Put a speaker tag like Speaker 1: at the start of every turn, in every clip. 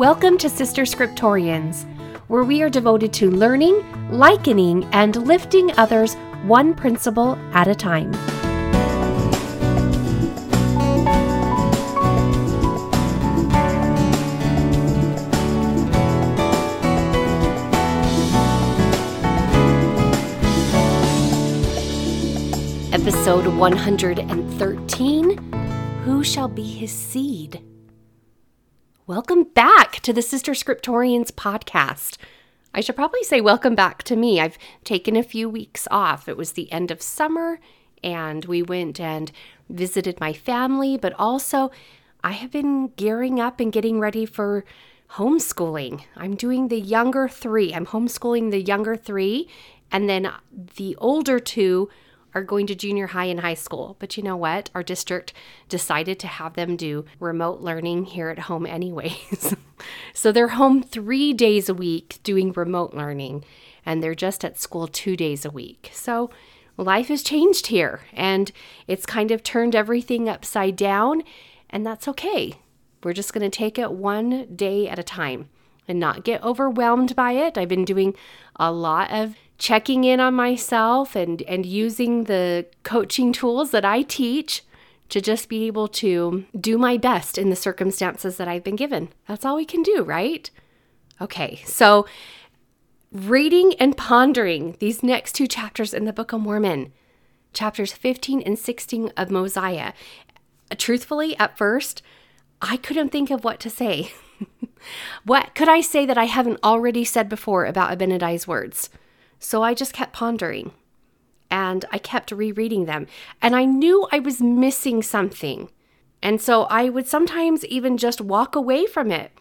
Speaker 1: Welcome to Sister Scriptorians, where we are devoted to learning, likening, and lifting others one principle at a time. Episode 113 Who Shall Be His Seed? Welcome back to the Sister Scriptorians podcast. I should probably say welcome back to me. I've taken a few weeks off. It was the end of summer, and we went and visited my family, but also I have been gearing up and getting ready for homeschooling. I'm doing the younger three. I'm homeschooling the younger three, and then the older two are going to junior high and high school. But you know what? Our district decided to have them do remote learning here at home, anyways. so they're home three days a week doing remote learning, and they're just at school two days a week. So life has changed here, and it's kind of turned everything upside down, and that's okay. We're just going to take it one day at a time and not get overwhelmed by it. I've been doing a lot of checking in on myself and and using the coaching tools that I teach to just be able to do my best in the circumstances that I've been given. That's all we can do, right? Okay. So reading and pondering these next two chapters in the Book of Mormon, chapters 15 and 16 of Mosiah. Truthfully, at first, I couldn't think of what to say. what could I say that I haven't already said before about Abinadi's words? So I just kept pondering and I kept rereading them. And I knew I was missing something. And so I would sometimes even just walk away from it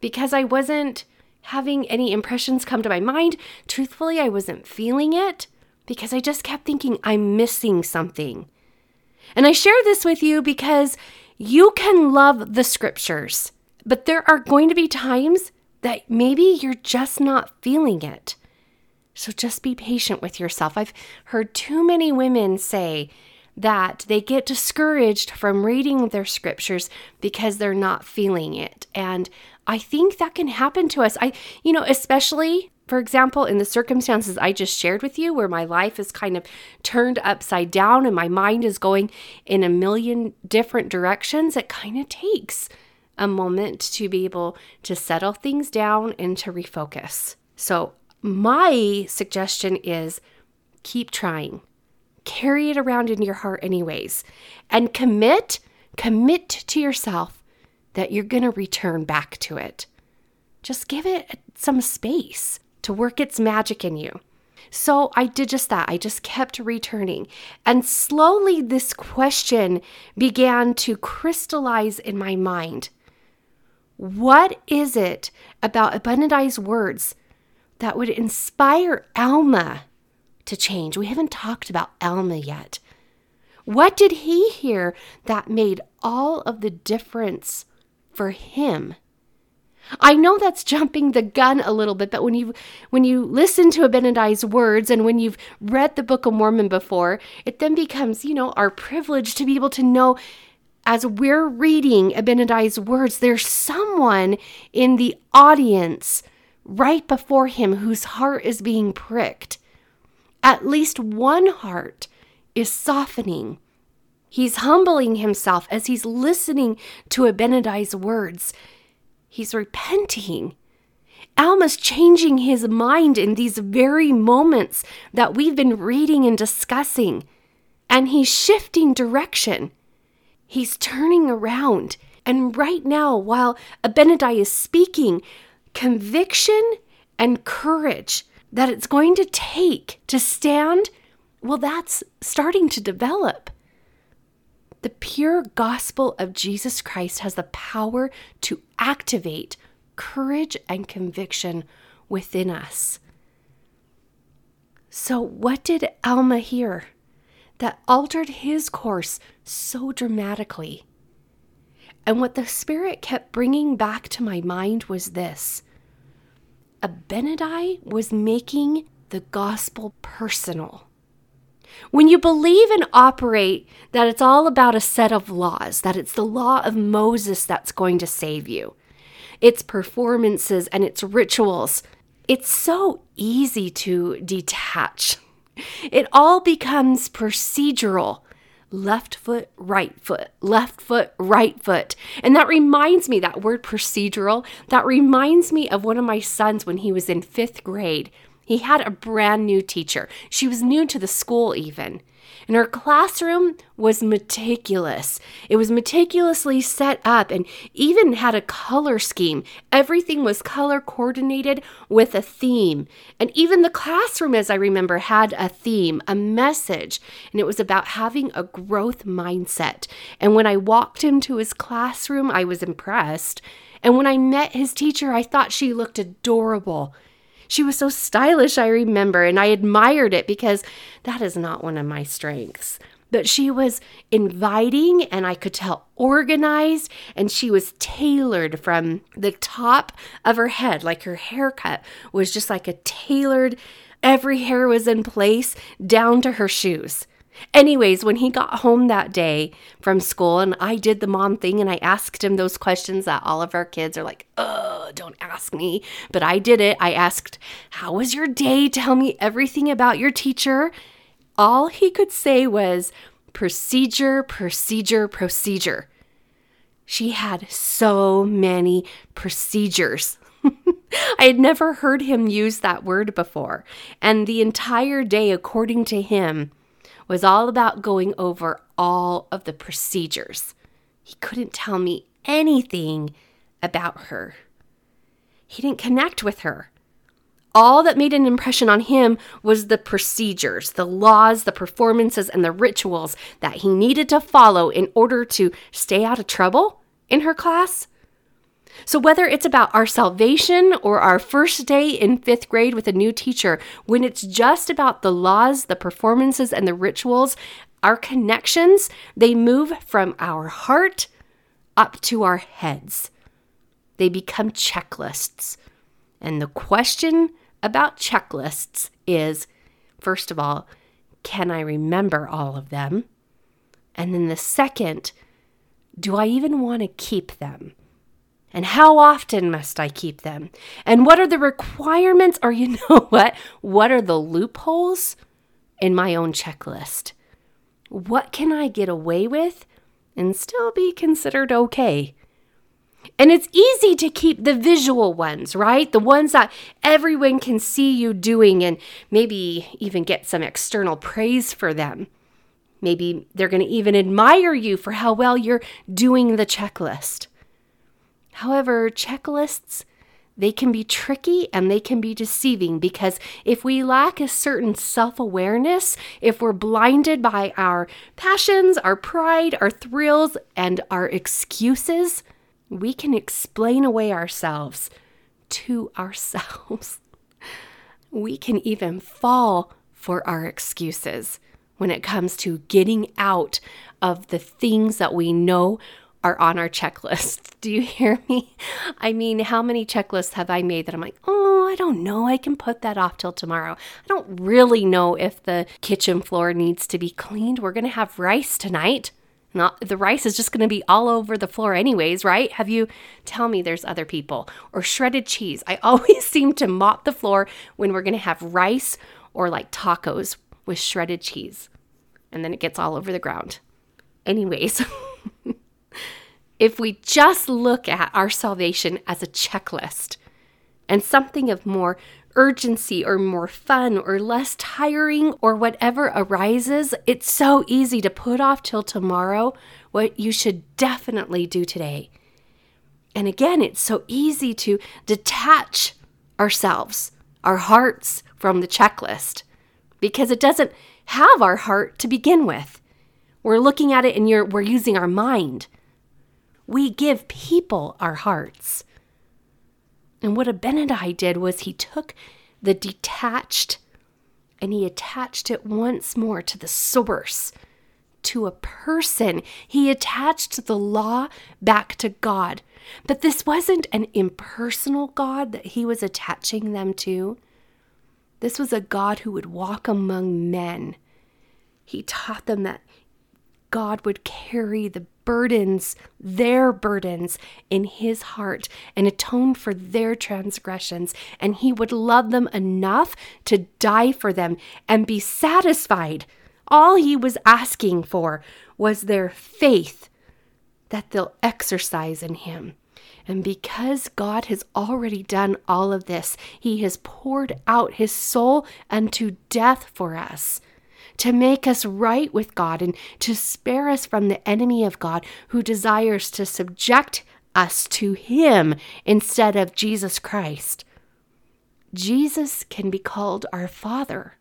Speaker 1: because I wasn't having any impressions come to my mind. Truthfully, I wasn't feeling it because I just kept thinking I'm missing something. And I share this with you because you can love the scriptures, but there are going to be times that maybe you're just not feeling it. So just be patient with yourself. I've heard too many women say that they get discouraged from reading their scriptures because they're not feeling it. And I think that can happen to us. I, you know, especially for example, in the circumstances I just shared with you, where my life is kind of turned upside down and my mind is going in a million different directions, it kind of takes a moment to be able to settle things down and to refocus. So my suggestion is keep trying. Carry it around in your heart, anyways, and commit, commit to yourself that you're going to return back to it. Just give it some space to work its magic in you. So I did just that. I just kept returning. And slowly, this question began to crystallize in my mind. What is it about Abinadi's words that would inspire Alma to change. We haven't talked about Alma yet. What did he hear that made all of the difference for him? I know that's jumping the gun a little bit, but when you when you listen to Abinadi's words and when you've read the Book of Mormon before, it then becomes, you know, our privilege to be able to know as we're reading Abinadi's words, there's someone in the audience right before him whose heart is being pricked. At least one heart is softening. He's humbling himself as he's listening to Abinadi's words. He's repenting. Alma's changing his mind in these very moments that we've been reading and discussing. And he's shifting direction. He's turning around. And right now, while Abinadi is speaking, conviction and courage that it's going to take to stand, well, that's starting to develop. The pure gospel of Jesus Christ has the power to activate courage and conviction within us. So, what did Alma hear that altered his course so dramatically? And what the Spirit kept bringing back to my mind was this Abinadi was making the gospel personal. When you believe and operate that it's all about a set of laws, that it's the law of Moses that's going to save you, its performances, and its rituals. It's so easy to detach. It all becomes procedural left foot, right foot, left foot, right foot. And that reminds me, that word procedural, that reminds me of one of my sons when he was in fifth grade. He had a brand new teacher. She was new to the school, even. And her classroom was meticulous. It was meticulously set up and even had a color scheme. Everything was color coordinated with a theme. And even the classroom, as I remember, had a theme, a message. And it was about having a growth mindset. And when I walked into his classroom, I was impressed. And when I met his teacher, I thought she looked adorable. She was so stylish, I remember, and I admired it because that is not one of my strengths. But she was inviting and I could tell organized, and she was tailored from the top of her head. Like her haircut was just like a tailored, every hair was in place down to her shoes. Anyways, when he got home that day from school and I did the mom thing and I asked him those questions that all of our kids are like, oh, don't ask me. But I did it. I asked, How was your day? Tell me everything about your teacher. All he could say was, procedure, procedure, procedure. She had so many procedures. I had never heard him use that word before. And the entire day, according to him, was all about going over all of the procedures. He couldn't tell me anything about her. He didn't connect with her. All that made an impression on him was the procedures, the laws, the performances, and the rituals that he needed to follow in order to stay out of trouble in her class. So, whether it's about our salvation or our first day in fifth grade with a new teacher, when it's just about the laws, the performances, and the rituals, our connections, they move from our heart up to our heads. They become checklists. And the question about checklists is first of all, can I remember all of them? And then the second, do I even want to keep them? And how often must I keep them? And what are the requirements? Or, you know what? What are the loopholes in my own checklist? What can I get away with and still be considered okay? And it's easy to keep the visual ones, right? The ones that everyone can see you doing and maybe even get some external praise for them. Maybe they're going to even admire you for how well you're doing the checklist. However, checklists they can be tricky and they can be deceiving because if we lack a certain self awareness, if we're blinded by our passions, our pride, our thrills, and our excuses, we can explain away ourselves to ourselves. we can even fall for our excuses when it comes to getting out of the things that we know are on our checklist. Do you hear me? I mean, how many checklists have I made that I'm like, oh, I don't know. I can put that off till tomorrow. I don't really know if the kitchen floor needs to be cleaned. We're going to have rice tonight. Not the rice is just going to be all over the floor anyways, right? Have you tell me there's other people or shredded cheese. I always seem to mop the floor when we're going to have rice or like tacos with shredded cheese. And then it gets all over the ground. Anyways, if we just look at our salvation as a checklist and something of more urgency or more fun or less tiring or whatever arises, it's so easy to put off till tomorrow what you should definitely do today. And again, it's so easy to detach ourselves, our hearts from the checklist because it doesn't have our heart to begin with. We're looking at it and we're using our mind. We give people our hearts. And what Abinadi did was he took the detached and he attached it once more to the source, to a person. He attached the law back to God. But this wasn't an impersonal God that he was attaching them to. This was a God who would walk among men. He taught them that God would carry the burdens, their burdens, in his heart and atone for their transgressions. And he would love them enough to die for them and be satisfied. All he was asking for was their faith that they'll exercise in him. And because God has already done all of this, He has poured out His soul unto death for us to make us right with God and to spare us from the enemy of God who desires to subject us to Him instead of Jesus Christ. Jesus can be called our Father.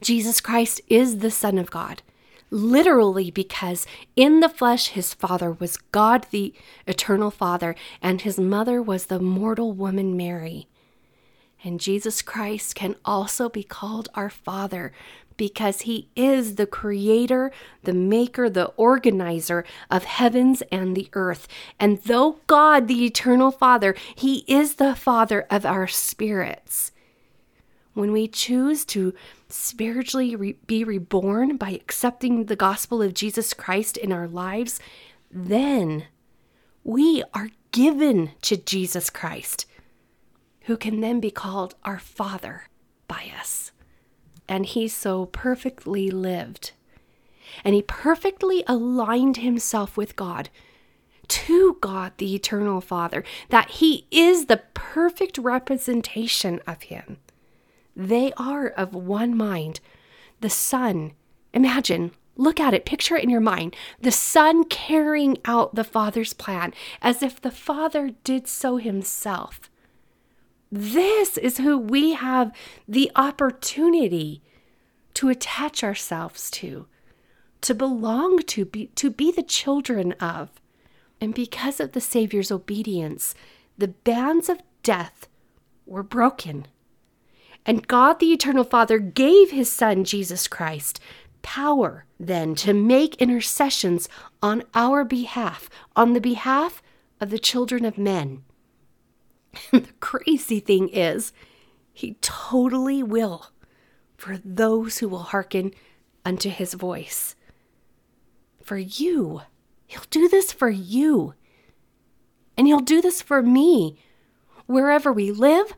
Speaker 1: Jesus Christ is the Son of God, literally because in the flesh his father was God the eternal Father, and his mother was the mortal woman Mary. And Jesus Christ can also be called our Father because he is the creator, the maker, the organizer of heavens and the earth. And though God, the eternal Father, he is the Father of our spirits. When we choose to spiritually re- be reborn by accepting the gospel of Jesus Christ in our lives, then we are given to Jesus Christ, who can then be called our Father by us and he so perfectly lived. And he perfectly aligned himself with God, to God the Eternal Father, that he is the perfect representation of him. They are of one mind. The Son, imagine, look at it, picture it in your mind. The Son carrying out the Father's plan as if the Father did so himself. This is who we have the opportunity to attach ourselves to, to belong to, be, to be the children of. And because of the Savior's obedience, the bands of death were broken. And God the Eternal Father gave his Son, Jesus Christ, power then to make intercessions on our behalf, on the behalf of the children of men. And the crazy thing is, he totally will for those who will hearken unto his voice. For you. He'll do this for you. And he'll do this for me. Wherever we live,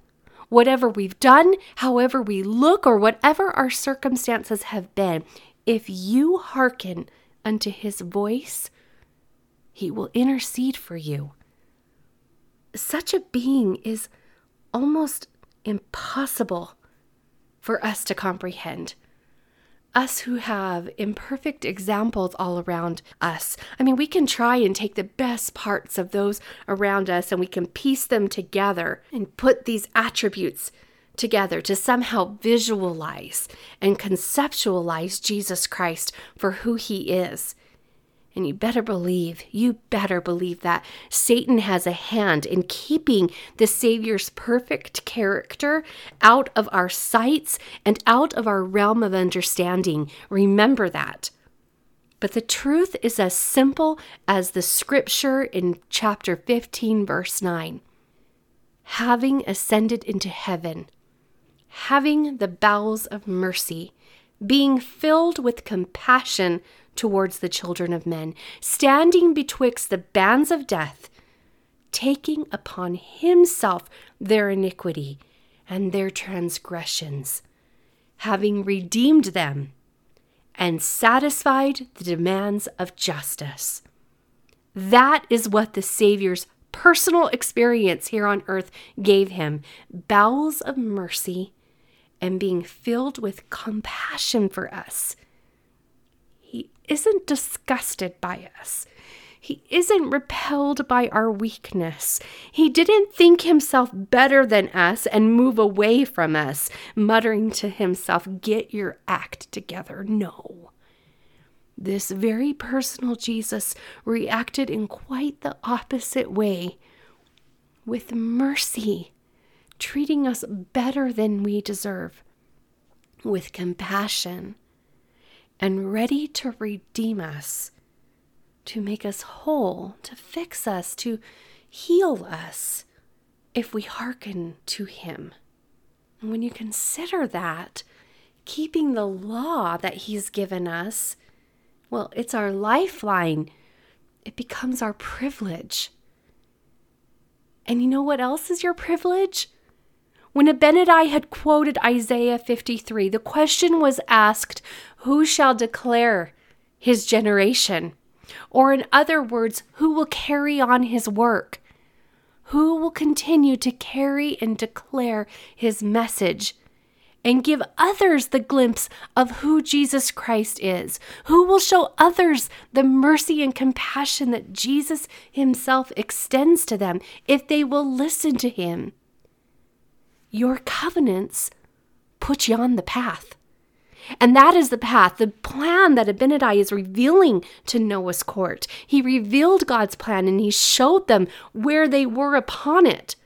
Speaker 1: whatever we've done, however we look, or whatever our circumstances have been, if you hearken unto his voice, he will intercede for you such a being is almost impossible for us to comprehend. Us who have imperfect examples all around us. I mean, we can try and take the best parts of those around us and we can piece them together and put these attributes together to somehow visualize and conceptualize Jesus Christ for who he is. And you better believe, you better believe that Satan has a hand in keeping the Savior's perfect character out of our sights and out of our realm of understanding. Remember that. But the truth is as simple as the scripture in chapter 15, verse 9. Having ascended into heaven, having the bowels of mercy, being filled with compassion towards the children of men, standing betwixt the bands of death, taking upon himself their iniquity and their transgressions, having redeemed them and satisfied the demands of justice. That is what the Savior's personal experience here on earth gave him bowels of mercy and being filled with compassion for us isn't disgusted by us. He isn't repelled by our weakness. He didn't think himself better than us and move away from us, muttering to himself, Get your act together. No. This very personal Jesus reacted in quite the opposite way with mercy, treating us better than we deserve, with compassion and ready to redeem us, to make us whole, to fix us, to heal us if we hearken to Him. And when you consider that, keeping the law that He's given us, Well, it's our lifeline. It becomes our privilege. And you know what else is your privilege? When Abinadi had quoted Isaiah 53, the question was asked, Who shall declare his generation? Or, in other words, who will carry on his work? Who will continue to carry and declare his message? and give others the glimpse of who Jesus Christ is? Who will show others the mercy and compassion that Jesus Himself extends to them if they will listen to Him? Your covenants put you on the path. And that is the path, the plan that Abinadi is revealing to Noah's court. He revealed God's plan and he showed them where they were upon it.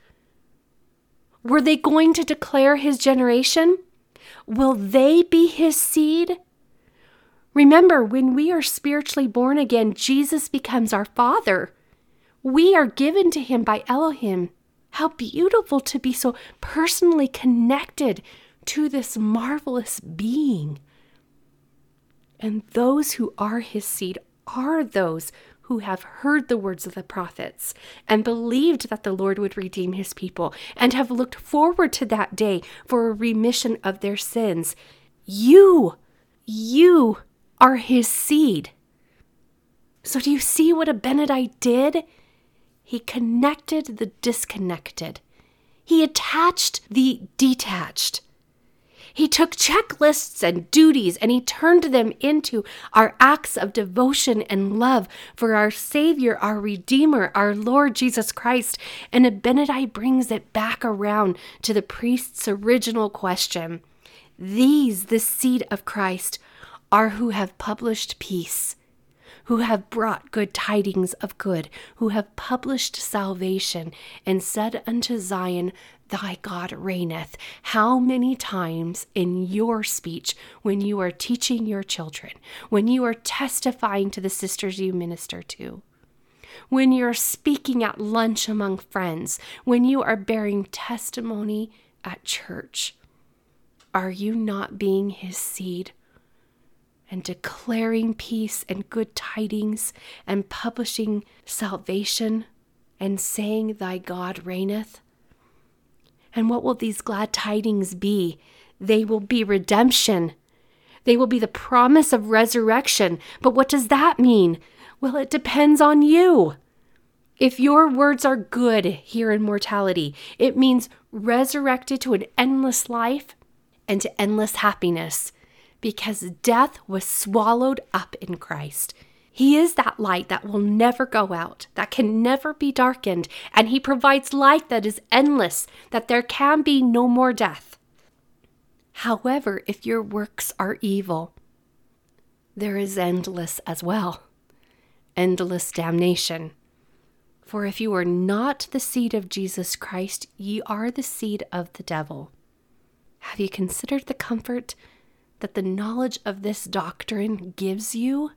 Speaker 1: Were they going to declare his generation? Will they be his seed? Remember, when we are spiritually born again, Jesus becomes our Father. We are given to him by Elohim. How beautiful to be so personally connected to this marvelous being. And those who are his seed are those who have heard the words of the prophets and believed that the Lord would redeem his people and have looked forward to that day for a remission of their sins. You, you are his seed. So, do you see what Abinadi did? He connected the disconnected, he attached the detached. He took checklists and duties and he turned them into our acts of devotion and love for our Savior, our Redeemer, our Lord Jesus Christ. And Abinadi brings it back around to the priest's original question. These, the seed of Christ, are who have published peace who have brought good tidings of good, who have published salvation, and said unto Zion, Thy God reigneth. How many times in your speech, when you are teaching your children, when you are testifying to the sisters you minister to, when you're speaking at lunch among friends, when you are bearing testimony at church, are you not being his seed? And declaring peace and good tidings and publishing salvation and saying, Thy God reigneth? And what will these glad tidings be? They will be redemption. They will be the promise of resurrection. But what does that mean? Well, it depends on you. If your words are good here in mortality, it means resurrected to an endless life and to endless happiness because death was swallowed up in Christ. He is that light that will never go out, that can never be darkened, and He provides life that is endless, that there can be no more death. However, if your works are evil, there is endless as well, endless damnation. For if you are not the seed of Jesus Christ, ye are the seed of the devil. Have you considered the comfort that the knowledge of this doctrine gives you?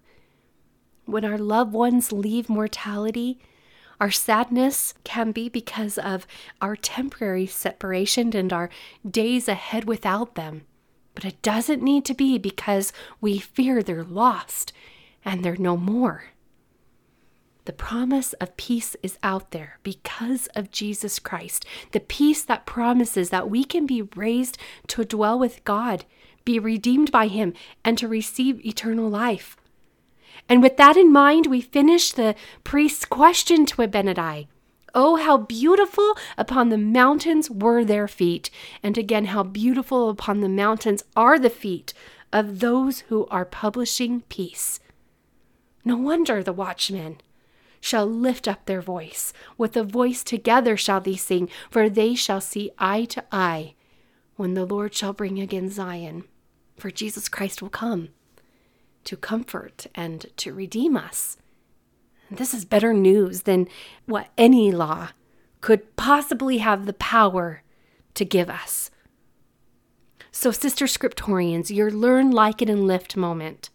Speaker 1: When our loved ones leave mortality, our sadness can be because of our temporary separation and our days ahead without them. But it doesn't need to be because we fear they're lost and they're no more. The promise of peace is out there because of Jesus Christ. The peace that promises that we can be raised to dwell with God be redeemed by him, and to receive eternal life. And with that in mind, we finish the priest's question to Abinadi. Oh, how beautiful upon the mountains were their feet. And again, how beautiful upon the mountains are the feet of those who are publishing peace. No wonder the watchmen shall lift up their voice. With a voice together shall they sing, for they shall see eye to eye when the Lord shall bring again Zion for Jesus Christ will come to comfort and to redeem us. And this is better news than what any law could possibly have the power to give us. So, Sister Scriptorians, your Learn, Like It, and Lift moment.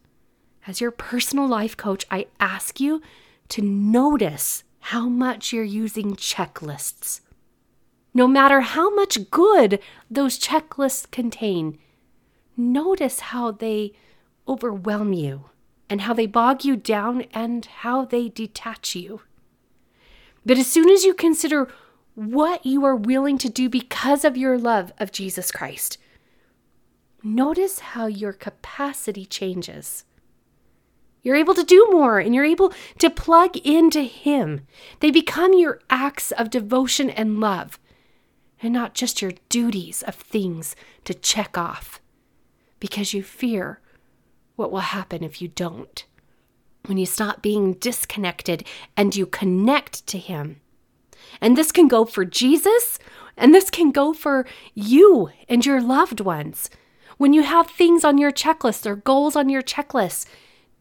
Speaker 1: As your personal life coach, I ask you to notice how much you're using checklists. No matter how much good those checklists contain, notice how they overwhelm you. and how they bog you down and how they detach you. But as soon as you consider what you are willing to do because of your love of Jesus Christ, notice how your capacity changes. You're able to do more and you're able to plug into Him. They become your acts of devotion and love, and not just your duties of things to check off because you fear what will happen if you don't. When you stop being disconnected and you connect to Him. And this can go for Jesus, and this can go for you and your loved ones. When you have things on your checklist or goals on your checklist,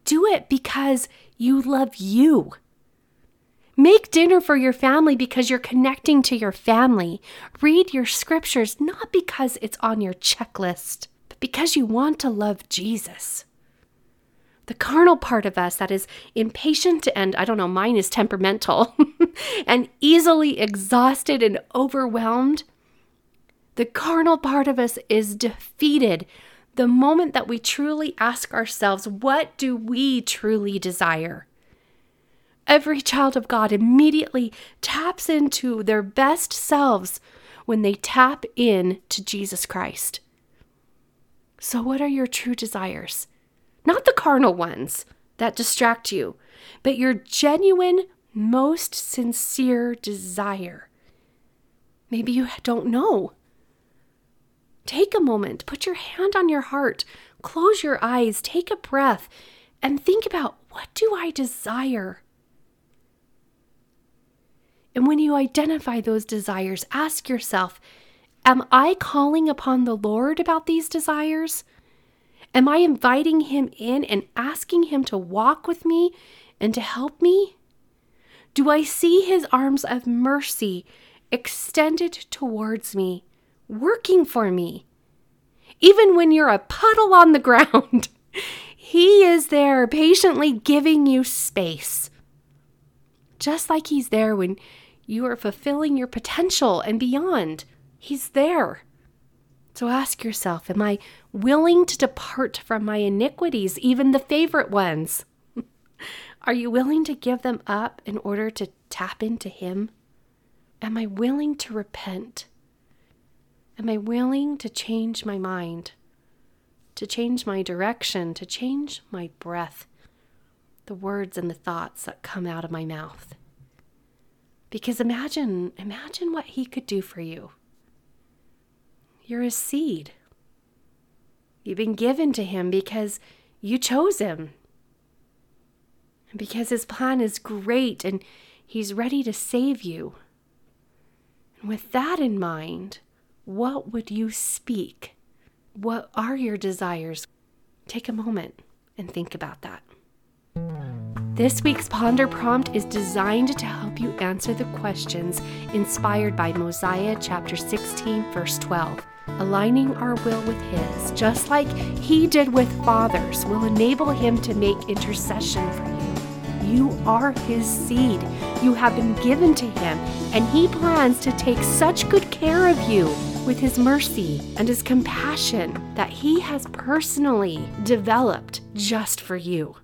Speaker 1: do it because you love you. Make dinner for your family because you're connecting to your family. Read your scriptures not because it's on your checklist, but because you want to love Jesus the carnal part of us that is impatient and I don't know, mine is temperamental and easily exhausted and overwhelmed. The carnal part of us is defeated the moment that we truly ask ourselves, what do we truly desire? Every child of God immediately taps into their best selves when they tap in to Jesus Christ. So, what are your true desires? not the carnal ones that distract you, but your genuine, most sincere desire. Maybe you don't know. Take a moment, put your hand on your heart, close your eyes, take a breath, and think about what do I desire? And when you identify those desires, ask yourself, Am I calling upon the Lord about these desires? Am I inviting Him in and asking Him to walk with me and to help me? Do I see His arms of mercy extended towards me, working for me? Even when you're a puddle on the ground, He is there patiently giving you space. Just like He's there when you are fulfilling your potential and beyond, He's there. So ask yourself Am I willing to depart from my iniquities, even the favorite ones? Are you willing to give them up in order to tap into Him? Am I willing to repent? Am I willing to change my mind, to change my direction, to change my breath, the words and the thoughts that come out of my mouth? Because imagine, imagine what He could do for you. You're a seed. You've been given to him because you chose him. Because his plan is great and he's ready to save you. And with that in mind, what would you speak? What are your desires? Take a moment and think about that. This week's Ponder Prompt is designed to help you answer the questions inspired by Mosiah chapter 16, verse 12 aligning our will with His, just like He did with fathers, will enable Him to make intercession for you. You are His seed. You have been given to Him, and He plans to take such good care of you with His mercy and His compassion that He has personally developed just for you.